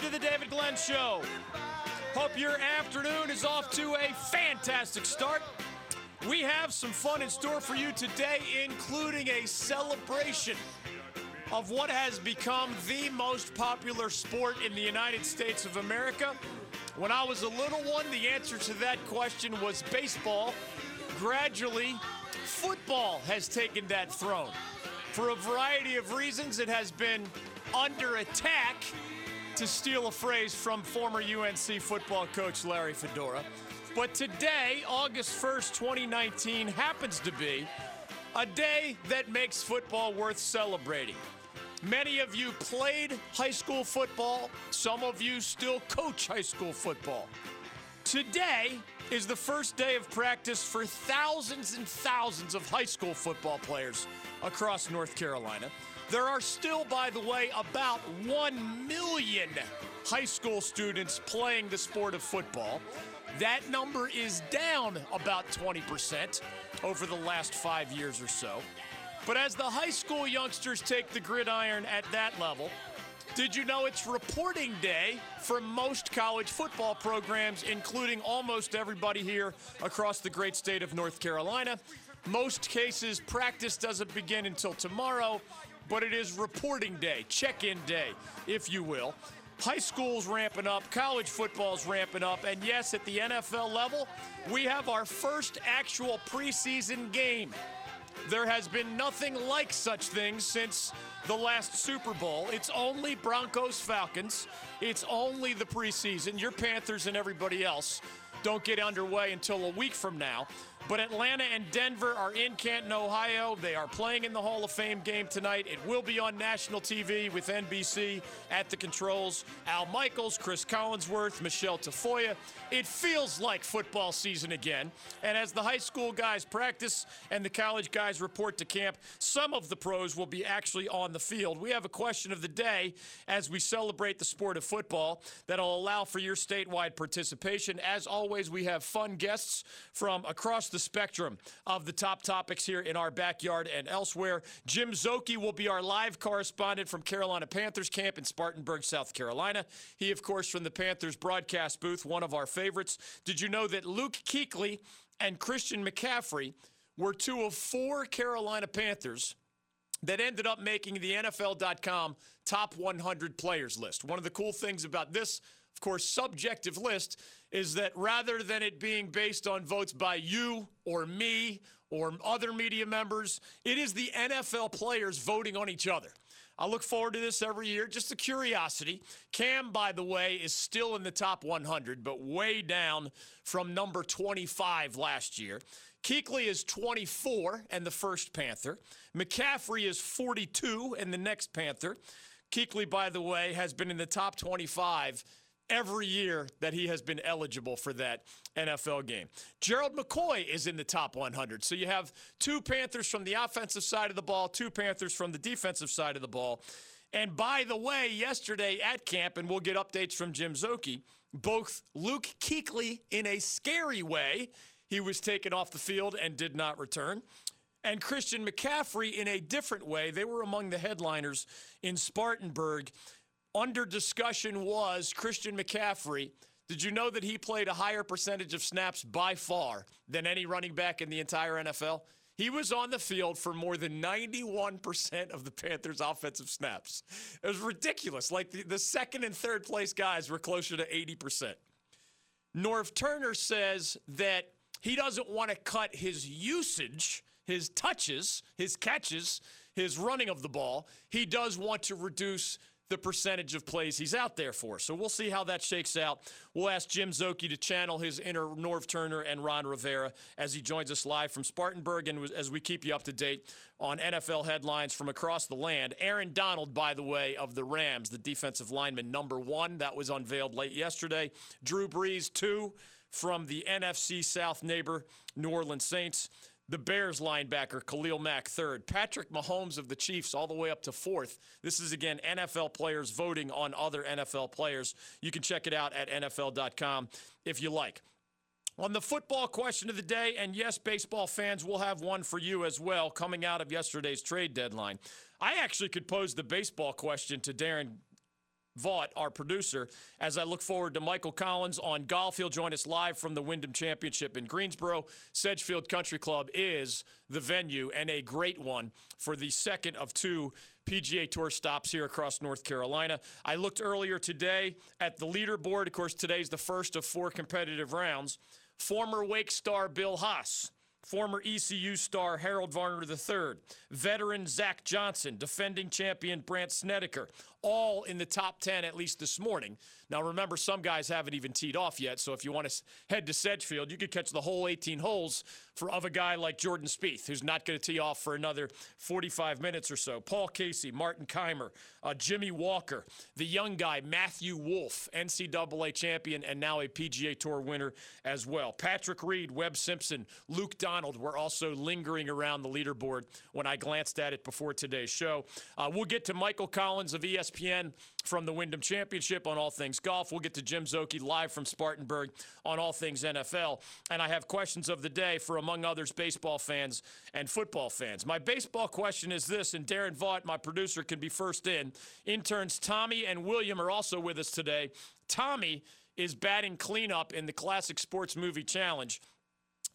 to the David Glenn Show. Hope your afternoon is off to a fantastic start. We have some fun in store for you today, including a celebration of what has become the most popular sport in the United States of America. When I was a little one, the answer to that question was baseball. Gradually, football has taken that throne. For a variety of reasons, it has been under attack, to steal a phrase from former UNC football coach Larry Fedora. But today, August 1st, 2019, happens to be a day that makes football worth celebrating. Many of you played high school football, some of you still coach high school football. Today is the first day of practice for thousands and thousands of high school football players across North Carolina. There are still, by the way, about 1 million high school students playing the sport of football. That number is down about 20% over the last five years or so. But as the high school youngsters take the gridiron at that level, did you know it's reporting day for most college football programs, including almost everybody here across the great state of North Carolina? Most cases, practice doesn't begin until tomorrow, but it is reporting day, check in day, if you will. High school's ramping up, college football's ramping up, and yes, at the NFL level, we have our first actual preseason game. There has been nothing like such things since the last Super Bowl. It's only Broncos Falcons. It's only the preseason. Your Panthers and everybody else don't get underway until a week from now. But Atlanta and Denver are in Canton, Ohio. They are playing in the Hall of Fame game tonight. It will be on national TV with NBC at the controls. Al Michaels, Cris Collinsworth, Michelle Tafoya. It feels like football season again. And as the high school guys practice and the college guys report to camp, some of the pros will be actually on the field. We have a question of the day as we celebrate the sport of football that'll allow for your statewide participation. As always, we have fun guests from across the spectrum of the top topics here in our backyard and elsewhere. Jim Szoke will be our live correspondent from Carolina Panthers camp in Spartanburg, South Carolina. He, of course, from the Panthers broadcast booth, one of our favorites. Did you know that Luke Kuechly and Christian McCaffrey were two of four Carolina Panthers that ended up making the NFL.com top 100 players list? One of the cool things about this of course, subjective list is that rather than it being based on votes by you or me or other media members, it is the NFL players voting on each other. I look forward to this every year. Just a curiosity. Cam, by the way, is still in the top 100, but way down from number 25 last year. Kuechly is 24 and the first Panther. McCaffrey is 42 and the next Panther. Kuechly, by the way, has been in the top 25 every year that he has been eligible for that NFL game. Gerald McCoy is in the top 100. So you have two Panthers from the offensive side of the ball, two Panthers from the defensive side of the ball. And by the way, yesterday at camp, and we'll get updates from Jim Szoke, both Luke Kuechly, in a scary way, he was taken off the field and did not return. And Christian McCaffrey, in a different way, they were among the headliners in Spartanburg under discussion was Christian McCaffrey. Did you know that he played a higher percentage of snaps by far than any running back in the entire NFL? He was on the field for more than 91% of the Panthers' offensive snaps. It was ridiculous. Like the, the second and third place guys were closer to 80%. Norv Turner says that he doesn't want to cut his usage, his touches, his catches, his running of the ball. He does want to reduce the percentage of plays he's out there for. So we'll see how that shakes out. We'll ask Jim Szoke to channel his inner Norv Turner and Ron Rivera as he joins us live from Spartanburg and as we keep you up to date on NFL headlines from across the land. Aaron Donald, by the way, of the Rams, the defensive lineman number one, that was unveiled late yesterday. Drew Brees, two from the NFC South neighbor, New Orleans Saints the Bears linebacker Khalil Mack third, Patrick Mahomes of the Chiefs all the way up to fourth. This is again NFL players voting on other NFL players. You can check it out at NFL.com if you like. On the football question of the day, and yes, baseball fans will have one for you as well coming out of yesterday's trade deadline. I actually could pose the baseball question to Darren Vaught, our producer, as I look forward to Michael Collins on golf. He'll join us live from the Wyndham Championship in Greensboro. Sedgefield Country Club is the venue and a great one for the second of two PGA Tour stops here across North Carolina. I looked earlier today at the leaderboard. Of course, today's the first of four competitive rounds. Former Wake star Bill Haas former ECU star Harold Varner III, veteran Zach Johnson, defending champion Brandt Snedeker, all in the top 10 at least this morning. Now, remember, some guys haven't even teed off yet, so if you want to head to Sedgefield, you could catch the whole 18 holes for of a guy like Jordan Spieth, who's not going to tee off for another 45 minutes or so. Paul Casey, Martin Kaymer, uh, Jimmy Walker, the young guy Matthew Wolff, NCAA champion and now a PGA Tour winner as well. Patrick Reed, Webb Simpson, Luke Donald were also lingering around the leaderboard when I glanced at it before today's show. Uh, we'll get to Michael Collins of ESPN from the Wyndham Championship on all things golf. We'll get to Jim Szoke live from Spartanburg on all things NFL. And I have questions of the day for, among others, baseball fans and football fans. My baseball question is this, and Darren Vaught, my producer, can be first in. Interns Tommy and William are also with us today. Tommy is batting cleanup in the Classic Sports Movie Challenge.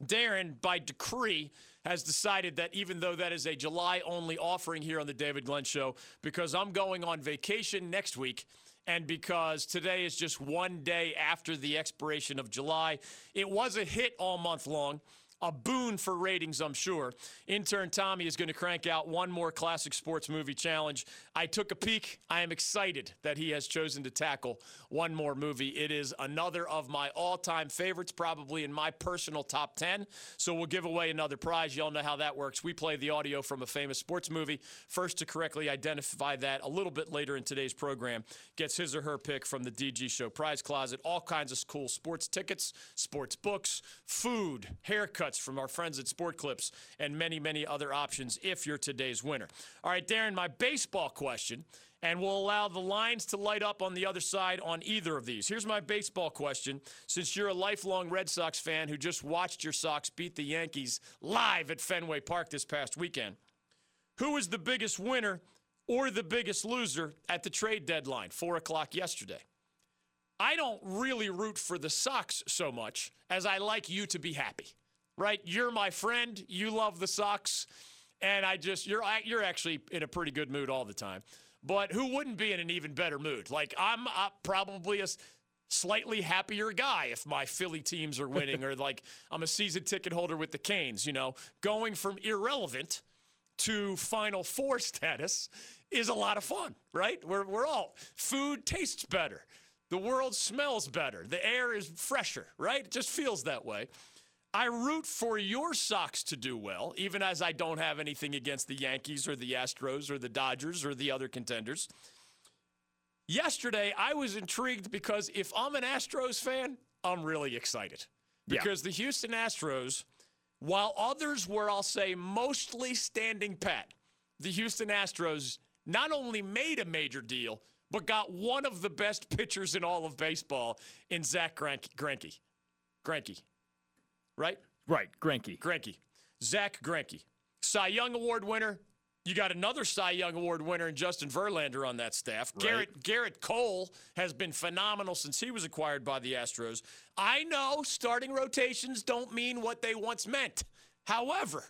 Darren, by decree, has decided that even though that is a July only offering here on the David Glenn Show, because I'm going on vacation next week and because today is just one day after the expiration of July, it was a hit all month long a boon for ratings, I'm sure. Intern Tommy is going to crank out one more classic sports movie challenge. I took a peek. I am excited that he has chosen to tackle one more movie. It is another of my all time favorites, probably in my personal top 10. So we'll give away another prize. Y'all know how that works. We play the audio from a famous sports movie. First to correctly identify that a little bit later in today's program gets his or her pick from the DG Show prize closet. All kinds of cool sports tickets, sports books, food, haircuts haircuts from our friends at Sport Clips, and many, many other options if you're today's winner. All right, Darren, my baseball question, and we'll allow the lines to light up on the other side on either of these. Here's my baseball question. Since you're a lifelong Red Sox fan who just watched your Sox beat the Yankees live at Fenway Park this past weekend, who is the biggest winner or the biggest loser at the trade deadline, 4 o'clock yesterday? I don't really root for the Sox so much as I like you to be happy right? You're my friend. You love the Sox, and I just you're you're actually in a pretty good mood all the time. But who wouldn't be in an even better mood? Like I'm uh, probably a slightly happier guy if my Philly teams are winning, or like I'm a season ticket holder with the Canes. You know, going from irrelevant to Final Four status is a lot of fun, right? We're we're all food tastes better. The world smells better. The air is fresher, right? It just feels that way. I root for your Sox to do well, even as I don't have anything against the Yankees or the Astros or the Dodgers or the other contenders. Yesterday, I was intrigued because if I'm an Astros fan, I'm really excited. Because yeah. the Houston Astros, while others were, I'll say, mostly standing pat, the Houston Astros not only made a major deal, but got one of the best pitchers in all of baseball in Zack Greinke. Greinke. Right? Right, Greinke. Greinke. Zack Greinke. Cy Young Award winner. You got another Cy Young Award winner in Justin Verlander on that staff. Right. Gerrit Gerrit Cole has been phenomenal since he was acquired by the Astros. I know starting rotations don't mean what they once meant. However,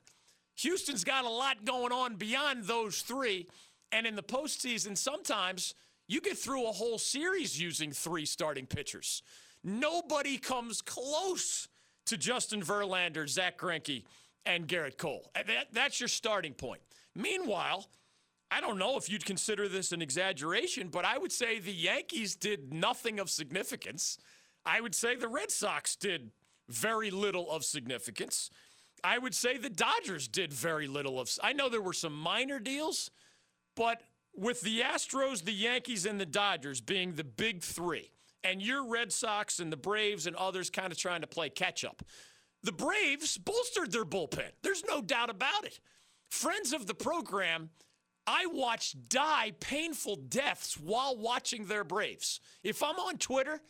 Houston's got a lot going on beyond those three. And in the postseason, sometimes you get through a whole series using three starting pitchers. Nobody comes close to Justin Verlander, Zack Greinke, and Gerrit Cole. Uh, that, that's your starting point. Meanwhile, I don't know if you'd consider this an exaggeration, but I would say the Yankees did nothing of significance. I would say the Red Sox did very little of significance. I would say the Dodgers did very little of. I know there were some minor deals, but with the Astros, the Yankees, and the Dodgers being the big three, and your Red Sox and the Braves and others kind of trying to play catch up. The Braves bolstered their bullpen. There's no doubt about it. Friends of the program, I watched die painful deaths while watching their Braves. If I'm on Twitter,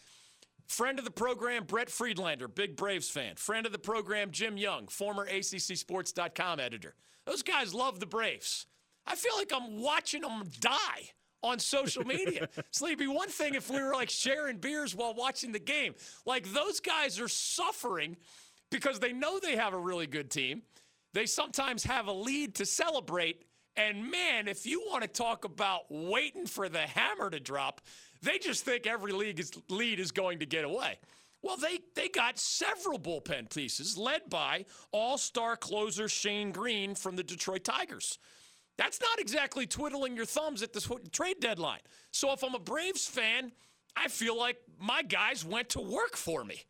friend of the program, Brett Friedlander, big Braves fan. Friend of the program, Jim Young, former ACCSports.com editor. Those guys love the Braves. I feel like I'm watching them die on social media. Sleepy, one thing if we were like sharing beers while watching the game. Like those guys are suffering because they know they have a really good team. They sometimes have a lead to celebrate. And man, if you want to talk about waiting for the hammer to drop, they just think every league is, lead is going to get away. Well, they, they got several bullpen pieces led by all star closer Shane Greene from the Detroit Tigers. That's not exactly twiddling your thumbs at the trade deadline. So if I'm a Braves fan, I feel like my guys went to work for me.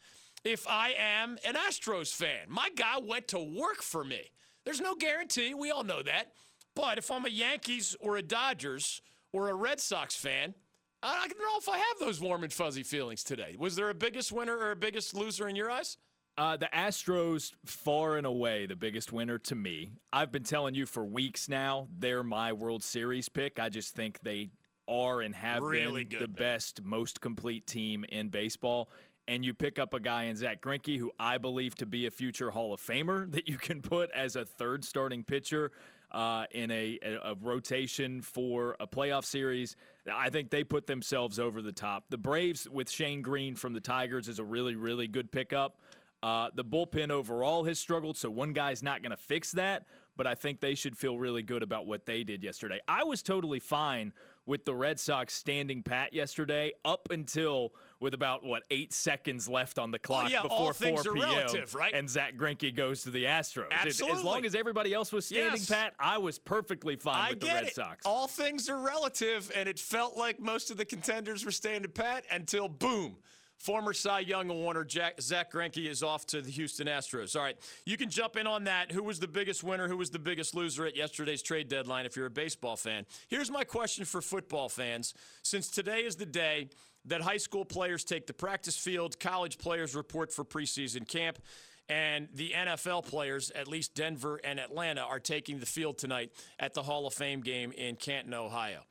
If I am an Astros fan, my guy went to work for me. There's no guarantee. We all know that. But if I'm a Yankees or a Dodgers or a Red Sox fan, I don't know if I have those warm and fuzzy feelings today. Was there a biggest winner or a biggest loser in your eyes? Uh, the Astros, far and away, the biggest winner to me. I've been telling you for weeks now, they're my World Series pick. I just think they are and have really been the best, most complete team in baseball. And you pick up a guy in Zack Greinke, who I believe to be a future Hall of Famer that you can put as a third starting pitcher uh, in a, a, a rotation for a playoff series. I think they put themselves over the top. The Braves with Shane Greene from the Tigers is a really, really good pickup. Uh, the bullpen overall has struggled, so one guy's not going to fix that, but I think they should feel really good about what they did yesterday. I was totally fine with the Red Sox standing pat yesterday up until with about what eight seconds left on the clock yeah, before 4 p.m. Relative, right? And Zack Greinke goes to the Astros. Absolutely. As long as everybody else was standing yes. pat, I was perfectly fine I with the Red it. Sox. All things are relative, and it felt like most of the contenders were standing pat until boom. Former Cy Young Award Jack, Zack Greinke is off to the Houston Astros. All right, you can jump in on that. Who was the biggest winner? Who was the biggest loser at yesterday's trade deadline if you're a baseball fan? Here's my question for football fans. Since today is the day that high school players take the practice field, college players report for preseason camp, and the NFL players, at least Denver and Atlanta, are taking the field tonight at the Hall of Fame game in Canton, Ohio.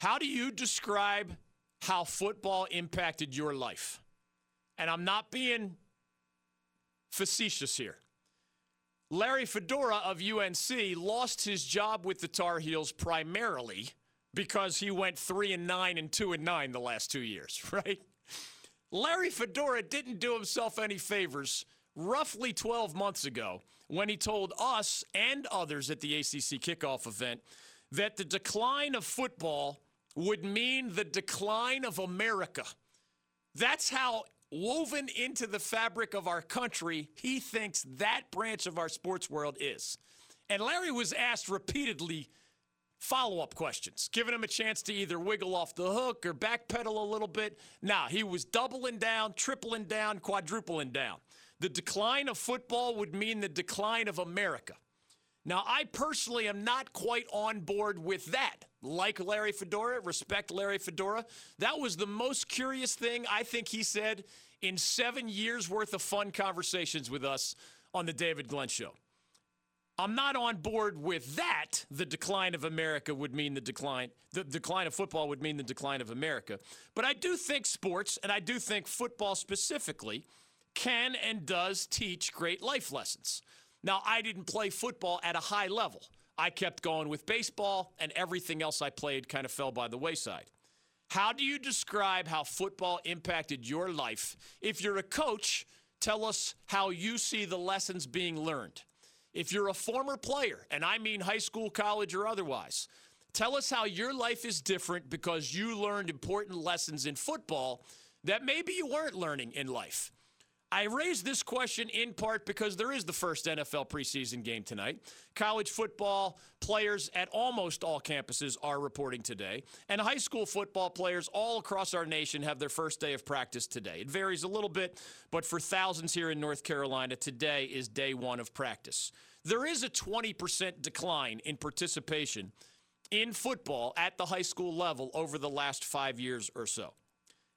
How do you describe how football impacted your life. And I'm not being facetious here. Larry Fedora of UNC lost his job with the Tar Heels primarily because he went 3 and 9 and 2 and 9 the last 2 years, right? Larry Fedora didn't do himself any favors roughly 12 months ago when he told us and others at the ACC kickoff event that the decline of football would mean the decline of America. That's how woven into the fabric of our country he thinks that branch of our sports world is. And Larry was asked repeatedly follow up questions, giving him a chance to either wiggle off the hook or backpedal a little bit. Now, he was doubling down, tripling down, quadrupling down. The decline of football would mean the decline of America. Now, I personally am not quite on board with that. Like Larry Fedora, respect Larry Fedora. That was the most curious thing I think he said in seven years worth of fun conversations with us on the David Glenn Show. I'm not on board with that. The decline of America would mean the decline, the decline of football would mean the decline of America. But I do think sports, and I do think football specifically, can and does teach great life lessons. Now, I didn't play football at a high level. I kept going with baseball, and everything else I played kind of fell by the wayside. How do you describe how football impacted your life? If you're a coach, tell us how you see the lessons being learned. If you're a former player, and I mean high school, college, or otherwise, tell us how your life is different because you learned important lessons in football that maybe you weren't learning in life. I raise this question in part because there is the first NFL preseason game tonight. College football players at almost all campuses are reporting today, and high school football players all across our nation have their first day of practice today. It varies a little bit, but for thousands here in North Carolina, today is day one of practice. There is a 20% decline in participation in football at the high school level over the last five years or so.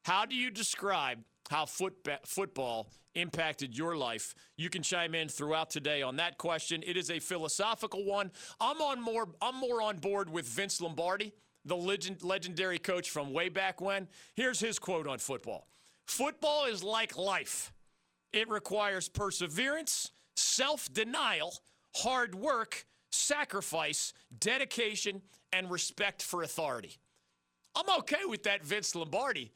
How do you describe how foot, football impacted your life. You can chime in throughout today on that question. It is a philosophical one. I'm on more I'm more on board with Vince Lombardi, the legend, legendary coach from way back when. Here's his quote on football. Football is like life. It requires perseverance, self-denial, hard work, sacrifice, dedication, and respect for authority. I'm okay with that Vince Lombardi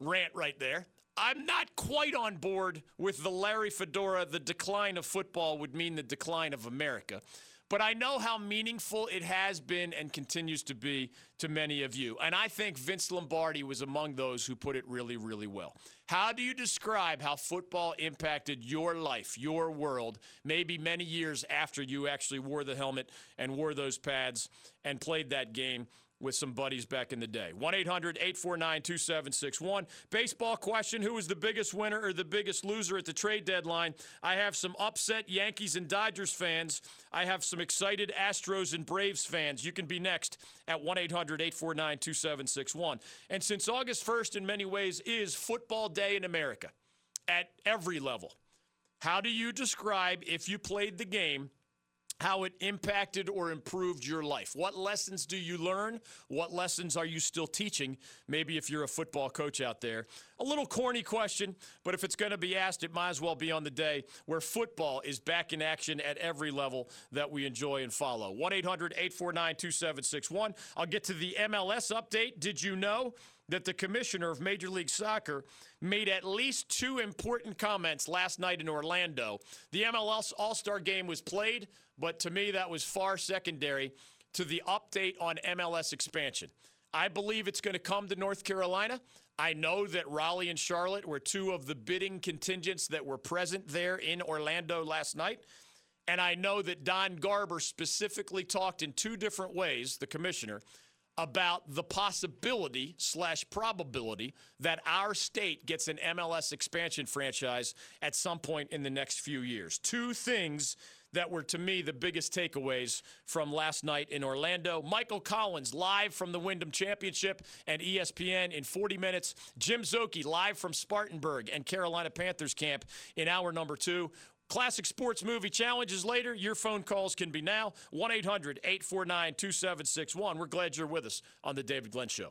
rant right there. I'm not quite on board with the Larry Fedora, the decline of football would mean the decline of America. But I know how meaningful it has been and continues to be to many of you. And I think Vince Lombardi was among those who put it really, really well. How do you describe how football impacted your life, your world, maybe many years after you actually wore the helmet and wore those pads and played that game? With some buddies back in the day. 1 800 849 2761. Baseball question Who was the biggest winner or the biggest loser at the trade deadline? I have some upset Yankees and Dodgers fans. I have some excited Astros and Braves fans. You can be next at 1 800 849 2761. And since August 1st, in many ways, is football day in America at every level, how do you describe if you played the game? How it impacted or improved your life. What lessons do you learn? What lessons are you still teaching? Maybe if you're a football coach out there. A little corny question, but if it's going to be asked, it might as well be on the day where football is back in action at every level that we enjoy and follow. 1 800 849 2761. I'll get to the MLS update. Did you know? that the commissioner of Major League Soccer made at least two important comments last night in Orlando. The MLS All Star game was played, but to me, that was far secondary to the update on MLS expansion. I believe it's going to come to North Carolina. I know that Raleigh and Charlotte were two of the bidding contingents that were present there in Orlando last night. And I know that Don Garber specifically talked in two different ways, the commissioner, about the possibility slash probability that our state gets an MLS expansion franchise at some point in the next few years. Two things that were to me the biggest takeaways from last night in Orlando. Michael Collins live from the Wyndham Championship and ESPN in 40 minutes. Jim Szoke live from Spartanburg and Carolina Panthers camp in hour number two. Classic Sports Movie Challenges later. Your phone calls can be now 1 800 849 2761. We're glad you're with us on The David Glenn Show.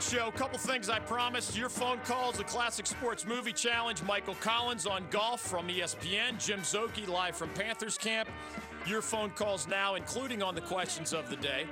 Show. A couple things I promised. Your phone calls, the Classic Sports Movie Challenge. Michael Collins on golf from ESPN. Jim Szoke live from Panthers camp. Your phone calls now, including on the questions of the day.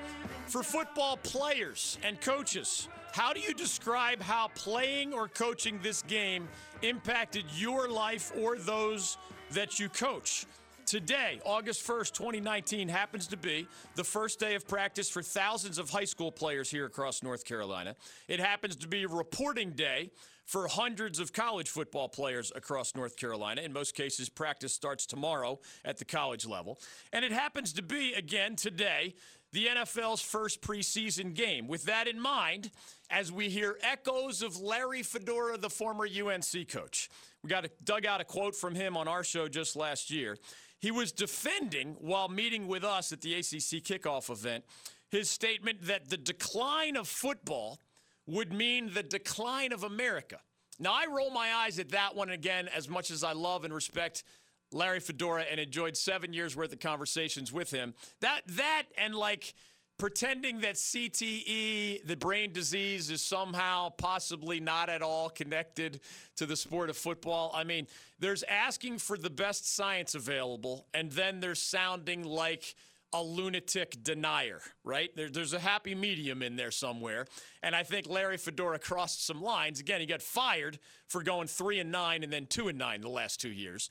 For football players and coaches, how do you describe how playing or coaching this game impacted your life or those that you coach? Today, August 1st, 2019, happens to be the first day of practice for thousands of high school players here across North Carolina. It happens to be reporting day for hundreds of college football players across North Carolina. In most cases, practice starts tomorrow at the college level. And it happens to be, again, today, the NFL's first preseason game. With that in mind, as we hear echoes of Larry Fedora, the former UNC coach, we got a, dug out a quote from him on our show just last year. He was defending while meeting with us at the ACC kickoff event his statement that the decline of football would mean the decline of America. Now, I roll my eyes at that one again as much as I love and respect Larry Fedora and enjoyed seven years worth of conversations with him. That, that, and like, pretending that CTE, the brain disease, is somehow possibly not at all connected to the sport of football. I mean, there's asking for the best science available, and then there's sounding like a lunatic denier, right? There, there's a happy medium in there somewhere. And I think Larry Fedora crossed some lines. Again, he got fired for going three and nine and then two and nine the last two years.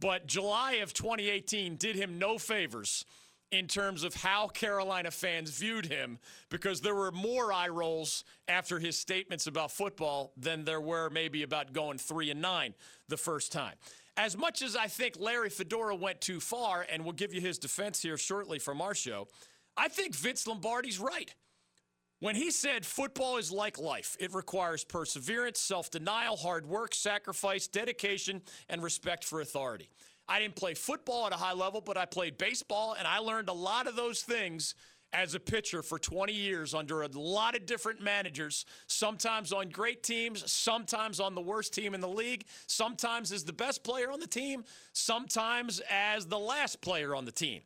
But July of 2018 did him no favors in terms of how Carolina fans viewed him because there were more eye rolls after his statements about football than there were maybe about going 3 and 9 the first time. As much as I think Larry Fedora went too far and we'll give you his defense here shortly from our show, I think Vince Lombardi's right. When he said football is like life, it requires perseverance, self denial, hard work, sacrifice, dedication, and respect for authority. I didn't play football at a high level, but I played baseball, and I learned a lot of those things as a pitcher for 20 years under a lot of different managers, sometimes on great teams, sometimes on the worst team in the league, sometimes as the best player on the team, sometimes as the last player on the team.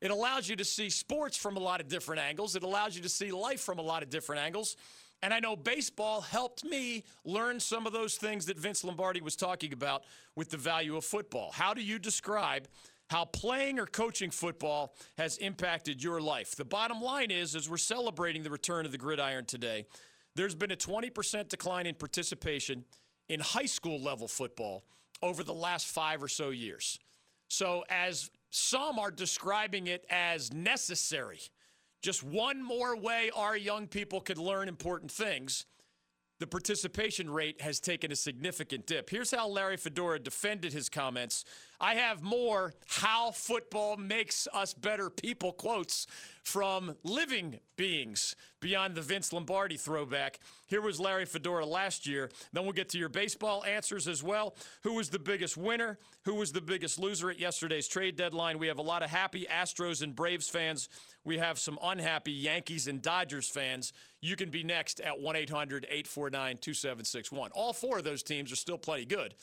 It allows you to see sports from a lot of different angles. It allows you to see life from a lot of different angles. And I know baseball helped me learn some of those things that Vince Lombardi was talking about with the value of football. How do you describe how playing or coaching football has impacted your life? The bottom line is, as we're celebrating the return of the gridiron today, there's been a 20% decline in participation in high school level football over the last five or so years. So, as some are describing it as necessary, just one more way our young people could learn important things, the participation rate has taken a significant dip. Here's how Larry Fedora defended his comments. I have more how football makes us better people quotes from living beings beyond the Vince Lombardi throwback. Here was Larry Fedora last year. Then we'll get to your baseball answers as well. Who was the biggest winner? Who was the biggest loser at yesterday's trade deadline? We have a lot of happy Astros and Braves fans. We have some unhappy Yankees and Dodgers fans. You can be next at 1 800 849 2761. All four of those teams are still plenty good.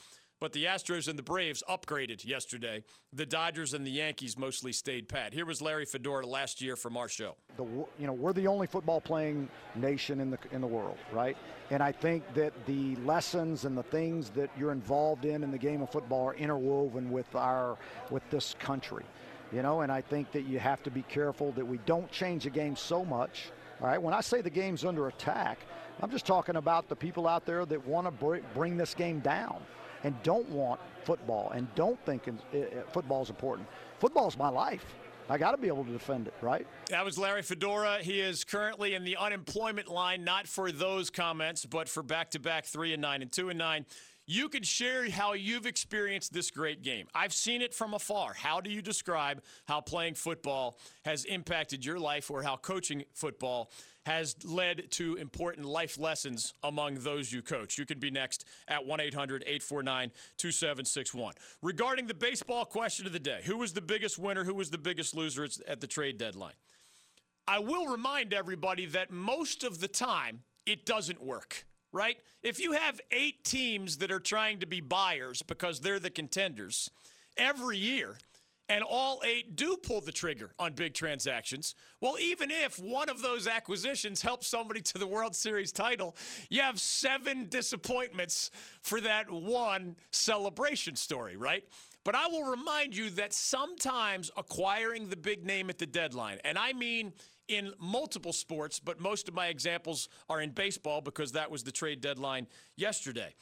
But the Astros and the Braves upgraded yesterday. The Dodgers and the Yankees mostly stayed pat. Here was Larry Fedora last year from our show. The, you know, we're the only football playing nation in the in the world, right? And I think that the lessons and the things that you're involved in in the game of football are interwoven with our with this country. You know, and I think that you have to be careful that we don't change the game so much. All right, when I say the game's under attack, I'm just talking about the people out there that want to bring this game down and don't want football and don't think football is important. Football is my life. I got to be able to defend it, right? That was Larry Fedora. He is currently in the unemployment line, not for those comments, but for back to back three and nine and two and nine. You can share how you've experienced this great game. I've seen it from afar. How do you describe how playing football has impacted your life or how coaching football has led to important life lessons among those you coach. You can be next at 1 800 849 2761. Regarding the baseball question of the day who was the biggest winner? Who was the biggest loser at the trade deadline? I will remind everybody that most of the time it doesn't work, right? If you have eight teams that are trying to be buyers because they're the contenders every year, and all eight do pull the trigger on big transactions, well, even if one of those acquisitions helps somebody to the World Series title, you have seven disappointments for that one celebration story, right? But I will remind you that sometimes acquiring the big name at the deadline, and I mean in multiple sports, but most of my examples are in baseball because that was the trade deadline yesterday.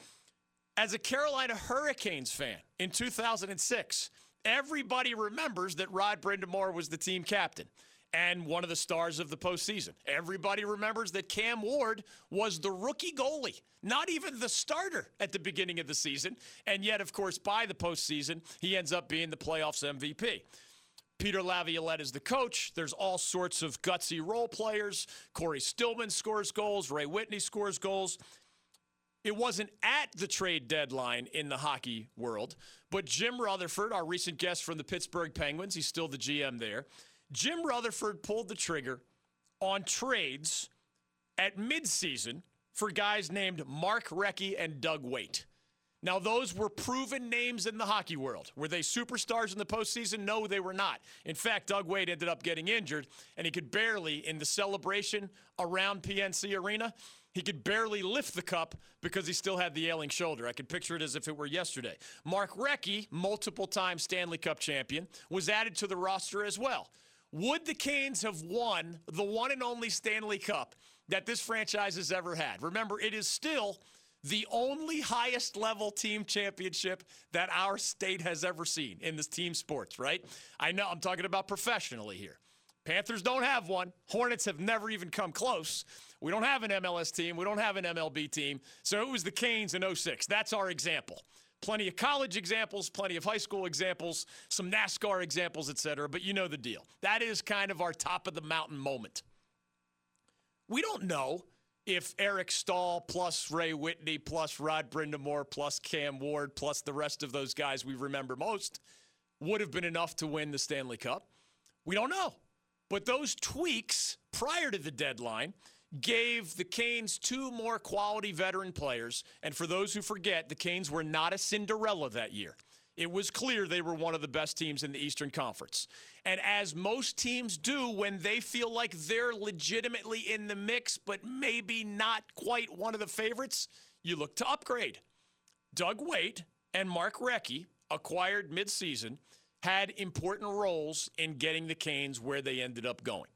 As a Carolina Hurricanes fan in 2006, Everybody remembers that Rod Brind'Amour was the team captain and one of the stars of the postseason. Everybody remembers that Cam Ward was the rookie goalie, not even the starter at the beginning of the season. And yet, of course, by the postseason, he ends up being the playoffs MVP. Peter Laviolette is the coach. There's all sorts of gutsy role players. Cory Stillman scores goals. Ray Whitney scores goals. It wasn't at the trade deadline in the hockey world, but Jim Rutherford, our recent guest from the Pittsburgh Penguins, he's still the GM there. Jim Rutherford pulled the trigger on trades at midseason for guys named Mark Recchi and Doug Weight. Now, those were proven names in the hockey world. Were they superstars in the postseason? No, they were not. In fact, Doug Weight ended up getting injured, and he could barely, in the celebration around PNC Arena, he could barely lift the cup because he still had the ailing shoulder. I can picture it as if it were yesterday. Mark Recchi, multiple time Stanley Cup champion, was added to the roster as well. Would the Canes have won the one and only Stanley Cup that this franchise has ever had? Remember, it is still the only highest level team championship that our state has ever seen in this team sports, right? I know I'm talking about professionally here. Panthers don't have one. Hornets have never even come close. We don't have an MLS team. We don't have an MLB team. So it was the Canes in 06. That's our example. Plenty of college examples, plenty of high school examples, some NASCAR examples, et cetera, but you know the deal. That is kind of our top of the mountain moment. We don't know if Eric Staal plus Ray Whitney plus Rod Brind'Amour plus Cam Ward plus the rest of those guys we remember most would have been enough to win the Stanley Cup. We don't know. But those tweaks prior to the deadline gave the Canes two more quality veteran players. And for those who forget, the Canes were not a Cinderella that year. It was clear they were one of the best teams in the Eastern Conference. And as most teams do when they feel like they're legitimately in the mix, but maybe not quite one of the favorites, you look to upgrade. Doug Weight and Mark Recchi, acquired midseason, had important roles in getting the Canes where they ended up going.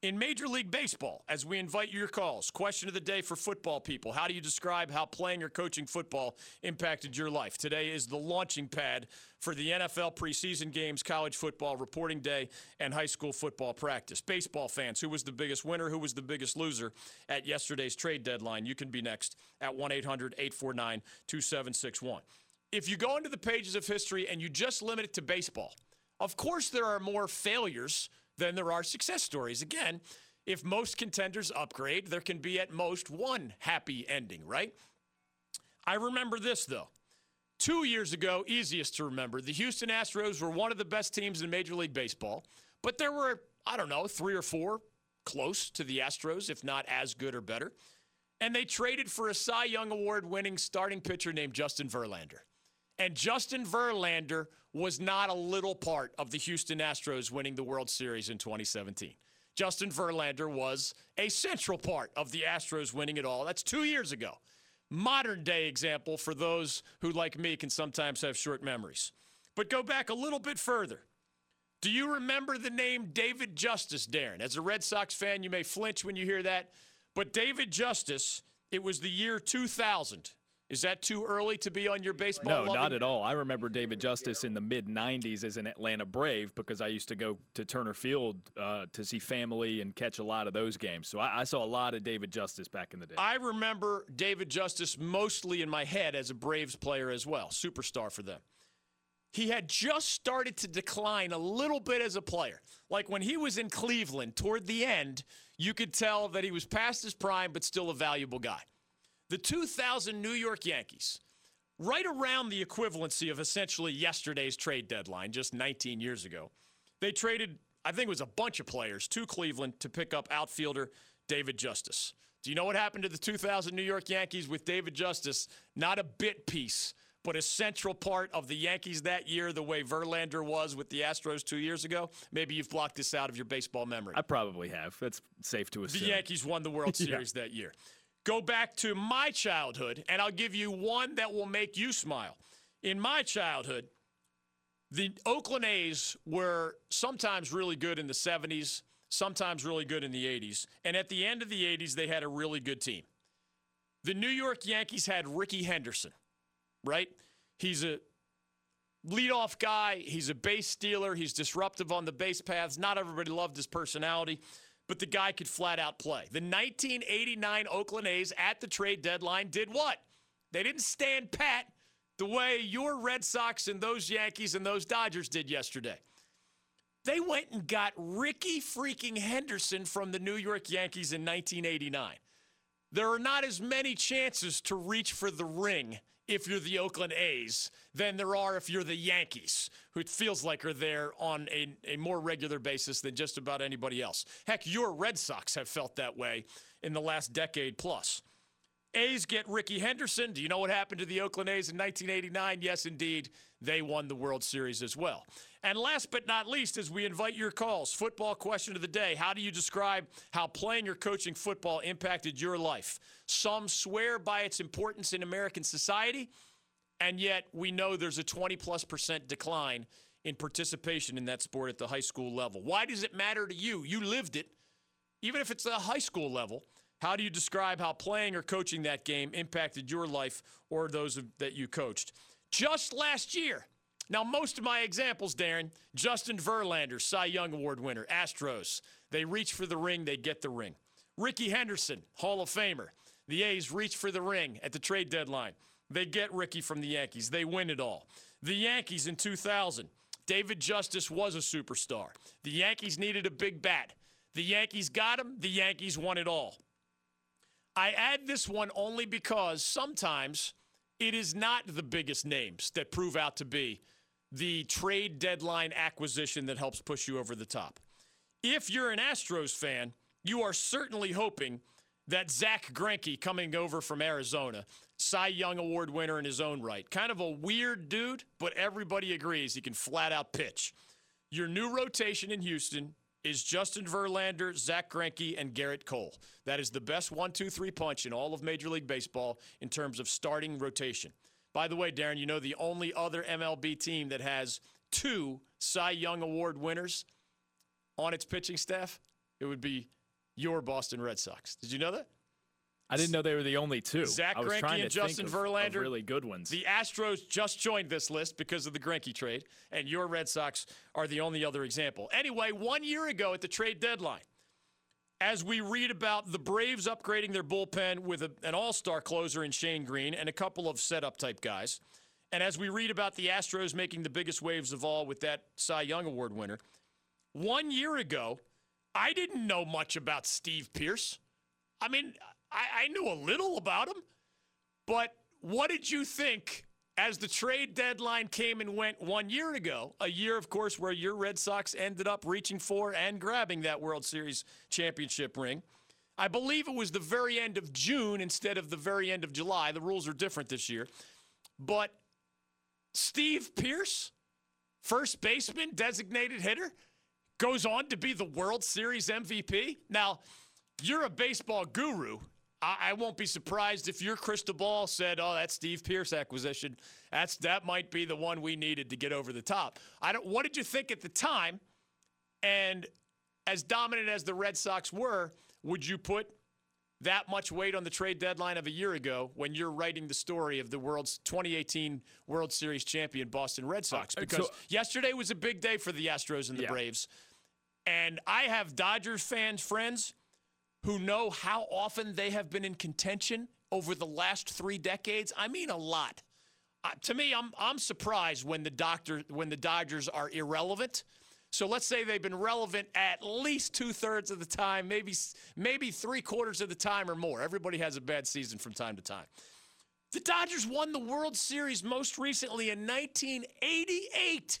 In Major League Baseball, as we invite your calls, question of the day for football people How do you describe how playing or coaching football impacted your life? Today is the launching pad for the NFL preseason games, college football reporting day, and high school football practice. Baseball fans, who was the biggest winner? Who was the biggest loser at yesterday's trade deadline? You can be next at 1 800 849 2761. If you go into the pages of history and you just limit it to baseball, of course there are more failures than there are success stories. Again, if most contenders upgrade, there can be at most one happy ending, right? I remember this, though. Two years ago, easiest to remember, the Houston Astros were one of the best teams in Major League Baseball, but there were, I don't know, three or four close to the Astros, if not as good or better. And they traded for a Cy Young Award winning starting pitcher named Justin Verlander. And Justin Verlander was not a little part of the Houston Astros winning the World Series in 2017. Justin Verlander was a central part of the Astros winning it all. That's two years ago. Modern day example for those who, like me, can sometimes have short memories. But go back a little bit further. Do you remember the name David Justice, Darren? As a Red Sox fan, you may flinch when you hear that. But David Justice, it was the year 2000. Is that too early to be on your baseball? No, not at all. I remember David Justice in the mid 90s as an Atlanta Brave because I used to go to Turner Field uh, to see family and catch a lot of those games. So I, I, saw a lot of David Justice back in the day. I remember David Justice mostly in my head as a Braves player as well, superstar for them. He had just started to decline a little bit as a player. Like when he was in Cleveland toward the end, you could tell that he was past his prime, but still a valuable guy. The 2000 New York Yankees, right around the equivalency of essentially yesterday's trade deadline, just 19 years ago, they traded, I think it was a bunch of players to Cleveland to pick up outfielder David Justice. Do you know what happened to the 2000 New York Yankees with David Justice? Not a bit piece, but a central part of the Yankees that year, the way Verlander was with the Astros two years ago. Maybe you've blocked this out of your baseball memory. I probably have. That's safe to assume. The Yankees won the World Series yeah. that year. Go back to my childhood, and I'll give you one that will make you smile. In my childhood, the Oakland A's were sometimes really good in the 70s, sometimes really good in the 80s. And at the end of the 80s, they had a really good team. The New York Yankees had Rickey Henderson, right? He's a leadoff guy. He's a base stealer. He's disruptive on the base paths. Not everybody loved his personality but the guy could flat out play. The 1989 Oakland A's at the trade deadline did what? They didn't stand pat the way your Red Sox and those Yankees and those Dodgers did yesterday. They went and got Rickey freaking Henderson from the New York Yankees in 1989. There are not as many chances to reach for the ring if you're the Oakland A's than there are if you're the Yankees, who it feels like are there on a, a more regular basis than just about anybody else. Heck, your Red Sox have felt that way in the last decade plus. A's get Rickey Henderson. Do you know what happened to the Oakland A's in 1989? Yes, indeed. They won the World Series as well. And last but not least, as we invite your calls, football question of the day How do you describe how playing or coaching football impacted your life? Some swear by its importance in American society, and yet we know there's a 20 plus percent decline in participation in that sport at the high school level. Why does it matter to you? You lived it, even if it's a high school level. How do you describe how playing or coaching that game impacted your life or those that you coached? Just last year, now, most of my examples, Darren, Justin Verlander, Cy Young Award winner, Astros. They reach for the ring, they get the ring. Rickey Henderson, Hall of Famer. The A's reach for the ring at the trade deadline. They get Rickey from the Yankees. They win it all. The Yankees in 2000, David Justice was a superstar. The Yankees needed a big bat. The Yankees got him. The Yankees won it all. I add this one only because sometimes it is not the biggest names that prove out to be the trade deadline acquisition that helps push you over the top. if you're an Astros fan, you are certainly hoping that Zack Greinke coming over from Arizona, Cy Young Award winner in his own right, kind of a weird dude, but everybody agrees he can flat out pitch. Your new rotation in Houston is Justin Verlander, Zack Greinke, and Gerrit Cole. That is the best one, two, three punch in all of Major League Baseball in terms of starting rotation. By the way, Darren, you know the only other MLB team that has two Cy Young Award winners on its pitching staff? It would be your Boston Red Sox. Did you know that? I didn't know they were the only two. Zack Greinke and Justin Verlander, of really good ones. The Astros just joined this list because of the Greinke trade, and your Red Sox are the only other example. Anyway, one year ago at the trade deadline, as we read about the Braves upgrading their bullpen with a, an all-star closer in Shane Greene and a couple of setup type guys, and as we read about the Astros making the biggest waves of all with that Cy Young Award winner, one year ago, I didn't know much about Steve Pearce. I mean, I, I knew a little about him, but what did you think as the trade deadline came and went one year ago? A year, of course, where your Red Sox ended up reaching for and grabbing that World Series championship ring. I believe it was the very end of June instead of the very end of July. The rules are different this year. But Steve Pearce, first baseman, designated hitter, goes on to be the World Series MVP. Now, you're a baseball guru. I, I won't be surprised if your crystal ball said, "Oh, that Steve Pearce acquisition. That's that might be the one we needed to get over the top." I don't. What did you think at the time? And as dominant as the Red Sox were, would you put that much weight on the trade deadline of a year ago when you're writing the story of the world's 2018 World Series champion Boston Red Sox? Uh, because so, yesterday was a big day for the Astros and the yeah. Braves. And I have Dodgers fans, friends, who know how often they have been in contention over the last three decades. I mean, a lot. Uh, to me, I'm I'm surprised when the doctor when the Dodgers are irrelevant. So let's say they've been relevant at least two thirds of the time, maybe maybe three quarters of the time or more. Everybody has a bad season from time to time. The Dodgers won the World Series most recently in 1988.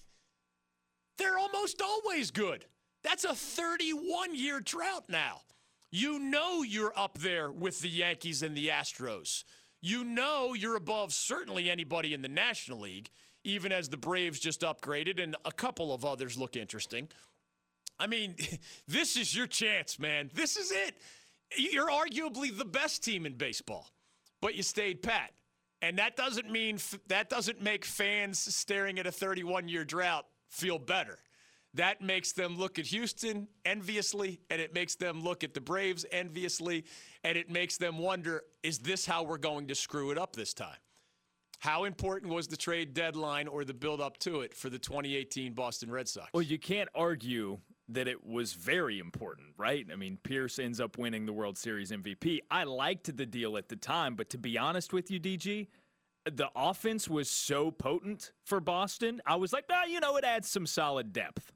They're almost always good. That's a 31 year drought now. You know you're up there with the Yankees and the Astros. You know you're above certainly anybody in the National League, even as the Braves just upgraded and a couple of others look interesting. I mean, this is your chance, man. This is it. You're arguably the best team in baseball, but you stayed pat. And that doesn't mean that doesn't make fans staring at a 31 year drought feel better. That makes them look at Houston enviously, and it makes them look at the Braves enviously, and it makes them wonder is this how we're going to screw it up this time? How important was the trade deadline or the build up to it for the 2018 Boston Red Sox? Well, you can't argue that it was very important, right? I mean, Pearce ends up winning the World Series MVP. I liked the deal at the time, but to be honest with you, DG, the offense was so potent for Boston. I was like, ah, you know, it adds some solid depth.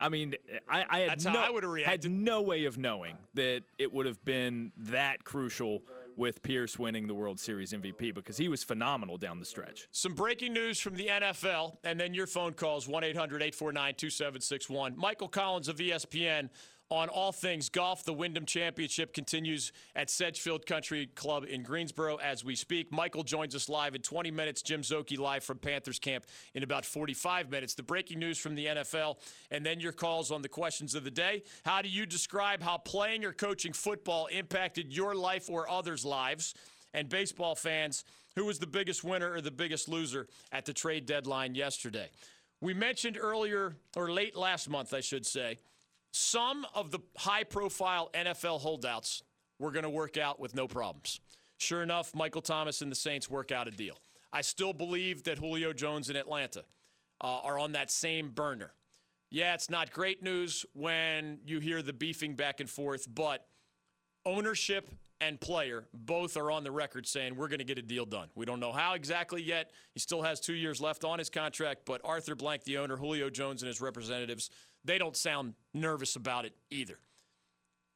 I mean, I, I had, no, I had no way of knowing that it would have been that crucial with Pearce winning the World Series MVP because he was phenomenal down the stretch. Some breaking news from the NFL, and then your phone calls 1 800 849 2761. Michael Collins of ESPN on all things golf. The Wyndham Championship continues at Sedgefield Country Club in Greensboro as we speak. Michael joins us live in 20 minutes. Jim Szoke live from Panthers camp in about 45 minutes. The breaking news from the NFL, and then your calls on the questions of the day. How do you describe how playing or coaching football impacted your life or others' lives? And baseball fans, who was the biggest winner or the biggest loser at the trade deadline yesterday? We mentioned earlier, or late last month, I should say, some of the high profile NFL holdouts were going to work out with no problems. Sure enough, Michael Thomas and the Saints work out a deal. I still believe that Julio Jones in Atlanta uh, are on that same burner. Yeah, it's not great news when you hear the beefing back and forth, but ownership and player both are on the record saying we're going to get a deal done. We don't know how exactly yet. He still has two years left on his contract, but Arthur Blank, the owner, Julio Jones, and his representatives they don't sound nervous about it either.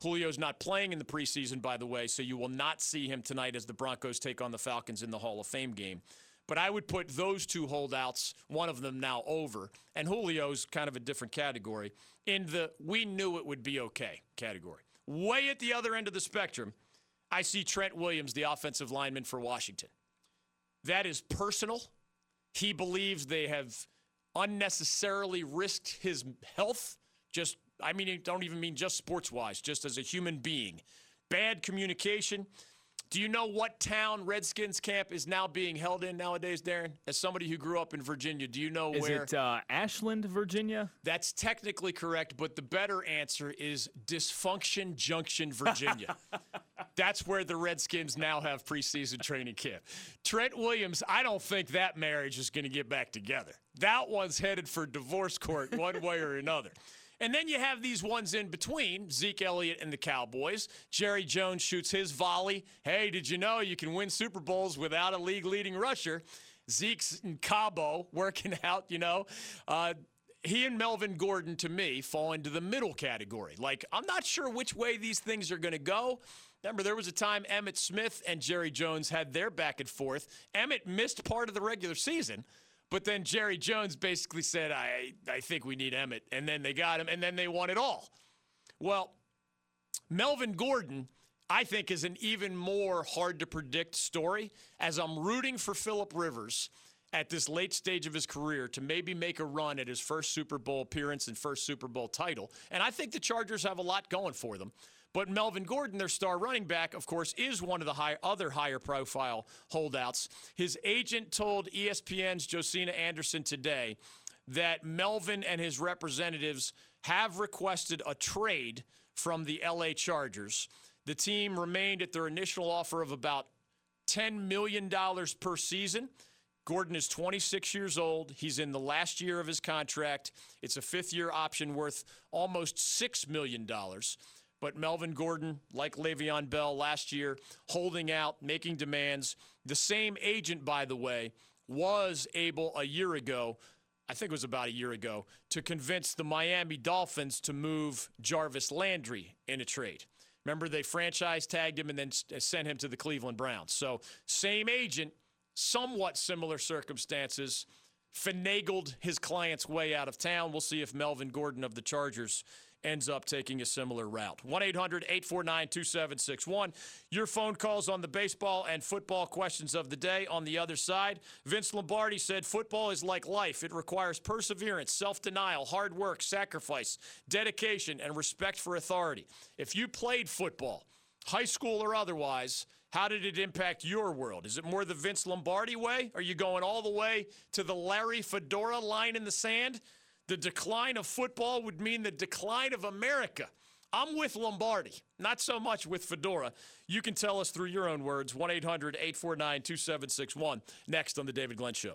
Julio's not playing in the preseason, by the way, so you will not see him tonight as the Broncos take on the Falcons in the Hall of Fame game. But I would put those two holdouts, one of them now over, and Julio's kind of a different category, in the we knew it would be okay category. Way at the other end of the spectrum, I see Trent Williams, the offensive lineman for Washington. That is personal. He believes they have unnecessarily risked his health. Just, I mean, I don't even mean just sports wise, just as a human being. Bad communication. Do you know what town Redskins camp is now being held in nowadays, Darren? As somebody who grew up in Virginia, do you know is where? Is it uh, Ashland, Virginia? That's technically correct, but the better answer is Dysfunction Junction, Virginia. That's where the Redskins now have preseason training camp. Trent Williams, I don't think that marriage is going to get back together. That one's headed for divorce court one way or another. And then you have these ones in between Zeke Elliott and the Cowboys. Jerry Jones shoots his volley. Hey, did you know you can win Super Bowls without a league leading rusher? Zeke's in Cabo working out, you know. Uh, he and Melvin Gordon, to me, fall into the middle category. Like, I'm not sure which way these things are going to go. Remember, there was a time Emmitt Smith and Jerry Jones had their back and forth. Emmitt missed part of the regular season. But then Jerry Jones basically said, I, I think we need Emmitt. And then they got him, and then they won it all. Well, Melvin Gordon, I think, is an even more hard to predict story as I'm rooting for Philip Rivers at this late stage of his career to maybe make a run at his first Super Bowl appearance and first Super Bowl title. And I think the Chargers have a lot going for them. But Melvin Gordon, their star running back, of course, is one of the high, other higher profile holdouts. His agent told ESPN's Josina Anderson today that Melvin and his representatives have requested a trade from the LA Chargers. The team remained at their initial offer of about $10 million per season. Gordon is 26 years old. He's in the last year of his contract. It's a fifth year option worth almost $6 million. But Melvin Gordon, like Le'Veon Bell last year, holding out, making demands. The same agent, by the way, was able a year ago, I think it was about a year ago, to convince the Miami Dolphins to move Jarvis Landry in a trade. Remember, they franchise tagged him and then uh, sent him to the Cleveland Browns. So, same agent, somewhat similar circumstances, finagled his client's way out of town. We'll see if Melvin Gordon of the Chargers ends up taking a similar route. 1 800 849 2761. Your phone calls on the baseball and football questions of the day. On the other side, Vince Lombardi said football is like life. It requires perseverance, self denial, hard work, sacrifice, dedication, and respect for authority. If you played football, high school or otherwise, how did it impact your world? Is it more the Vince Lombardi way? Are you going all the way to the Larry Fedora line in the sand? The decline of football would mean the decline of America. I'm with Lombardi, not so much with Fedora. You can tell us through your own words 1 800 849 2761 next on The David Glenn Show.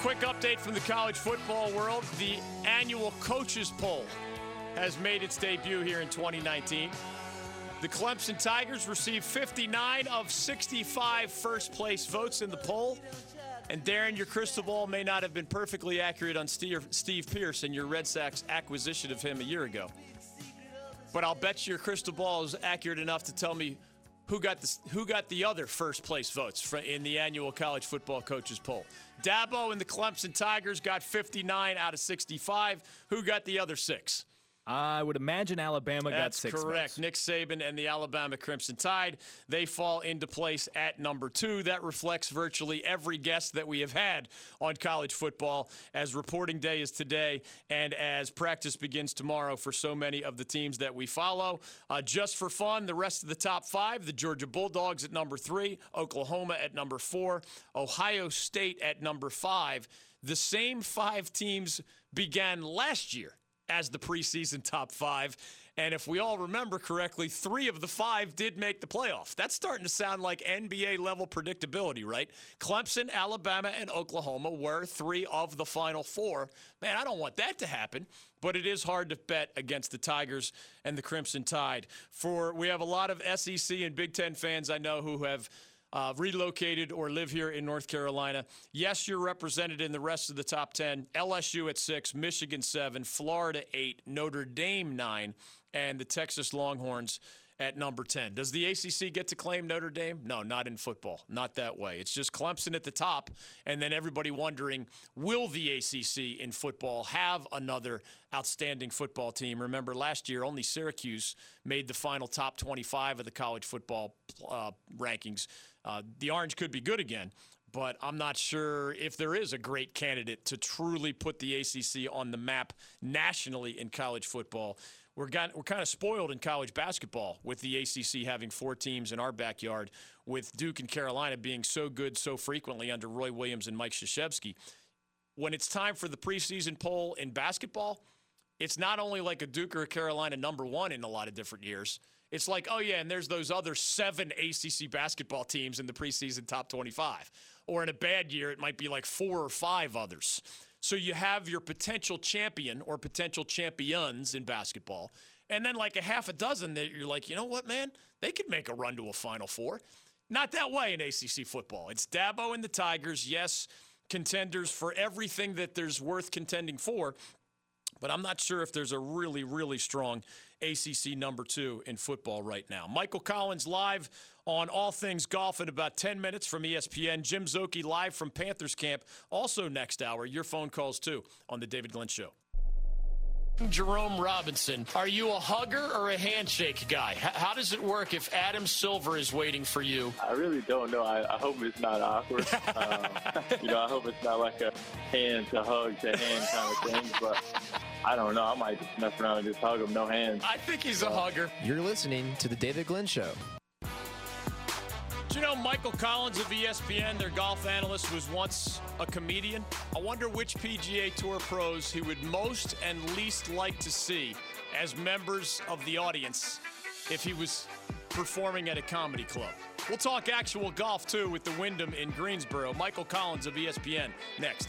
Quick update from the college football world. The annual coaches poll has made its debut here in 2019. The Clemson Tigers received 59 of 65 first place votes in the poll. And Darren, your crystal ball may not have been perfectly accurate on Steve, Pearce and your Red Sox acquisition of him a year ago. But I'll bet your crystal ball is accurate enough to tell me who got the, who got the other first place votes in the annual college football coaches poll. Dabo and the Clemson Tigers got 59 out of 65. Who got the other six? I would imagine Alabama That's got six. correct. Nick Saban and the Alabama Crimson Tide, they fall into place at number two. That reflects virtually every guest that we have had on college football as reporting day is today and as practice begins tomorrow for so many of the teams that we follow. Uh, just for fun, the rest of the top five the Georgia Bulldogs at number three, Oklahoma at number four, Ohio State at number five. The same five teams began last year as the preseason top five. And if we all remember correctly, three of the five did make the playoff. That's starting to sound like NBA level predictability, right? Clemson, Alabama, and Oklahoma were three of the final four. Man, I don't want that to happen, but it is hard to bet against the Tigers and the Crimson Tide. For we have a lot of SEC and Big Ten fans I know who have uh, relocated or live here in North Carolina. Yes, you're represented in the rest of the top 10. LSU at six, Michigan seven, Florida eight, Notre Dame nine, and the Texas Longhorns at number 10. Does the ACC get to claim Notre Dame? No, not in football. Not that way. It's just Clemson at the top, and then everybody wondering will the ACC in football have another outstanding football team? Remember, last year only Syracuse made the final top 25 of the college football uh, rankings. Uh, the Orange could be good again, but I'm not sure if there is a great candidate to truly put the ACC on the map nationally in college football. We're, got, we're kind of spoiled in college basketball with the ACC having four teams in our backyard, with Duke and Carolina being so good so frequently under Roy Williams and Mike Krzyzewski. When it's time for the preseason poll in basketball, it's not only like a Duke or a Carolina number one in a lot of different years – it's like, oh, yeah, and there's those other seven ACC basketball teams in the preseason top 25. Or in a bad year, it might be like four or five others. So you have your potential champion or potential champions in basketball. And then like a half a dozen that you're like, you know what, man? They could make a run to a Final Four. Not that way in ACC football. It's Dabo and the Tigers, yes, contenders for everything that there's worth contending for. But I'm not sure if there's a really, really strong ACC number two in football right now. Michael Collins live on All Things Golf in about 10 minutes from ESPN. Jim Szoke live from Panthers camp. Also next hour, your phone calls too on The David Glenn Show. Jerome Robinson, are you a hugger or a handshake guy? H- how does it work if Adam Silver is waiting for you? I really don't know. I, I hope it's not awkward. um, you know, I hope it's not like a hand to hug to hand kind of thing. But I don't know. I might just mess around and just hug him, no hands. I think he's a uh, hugger. You're listening to the David Glenn Show. Do you know Michael Collins of ESPN, their golf analyst, was once a comedian? I wonder which PGA Tour pros he would most and least like to see as members of the audience if he was performing at a comedy club. We'll talk actual golf too with the Wyndham in Greensboro. Michael Collins of ESPN next.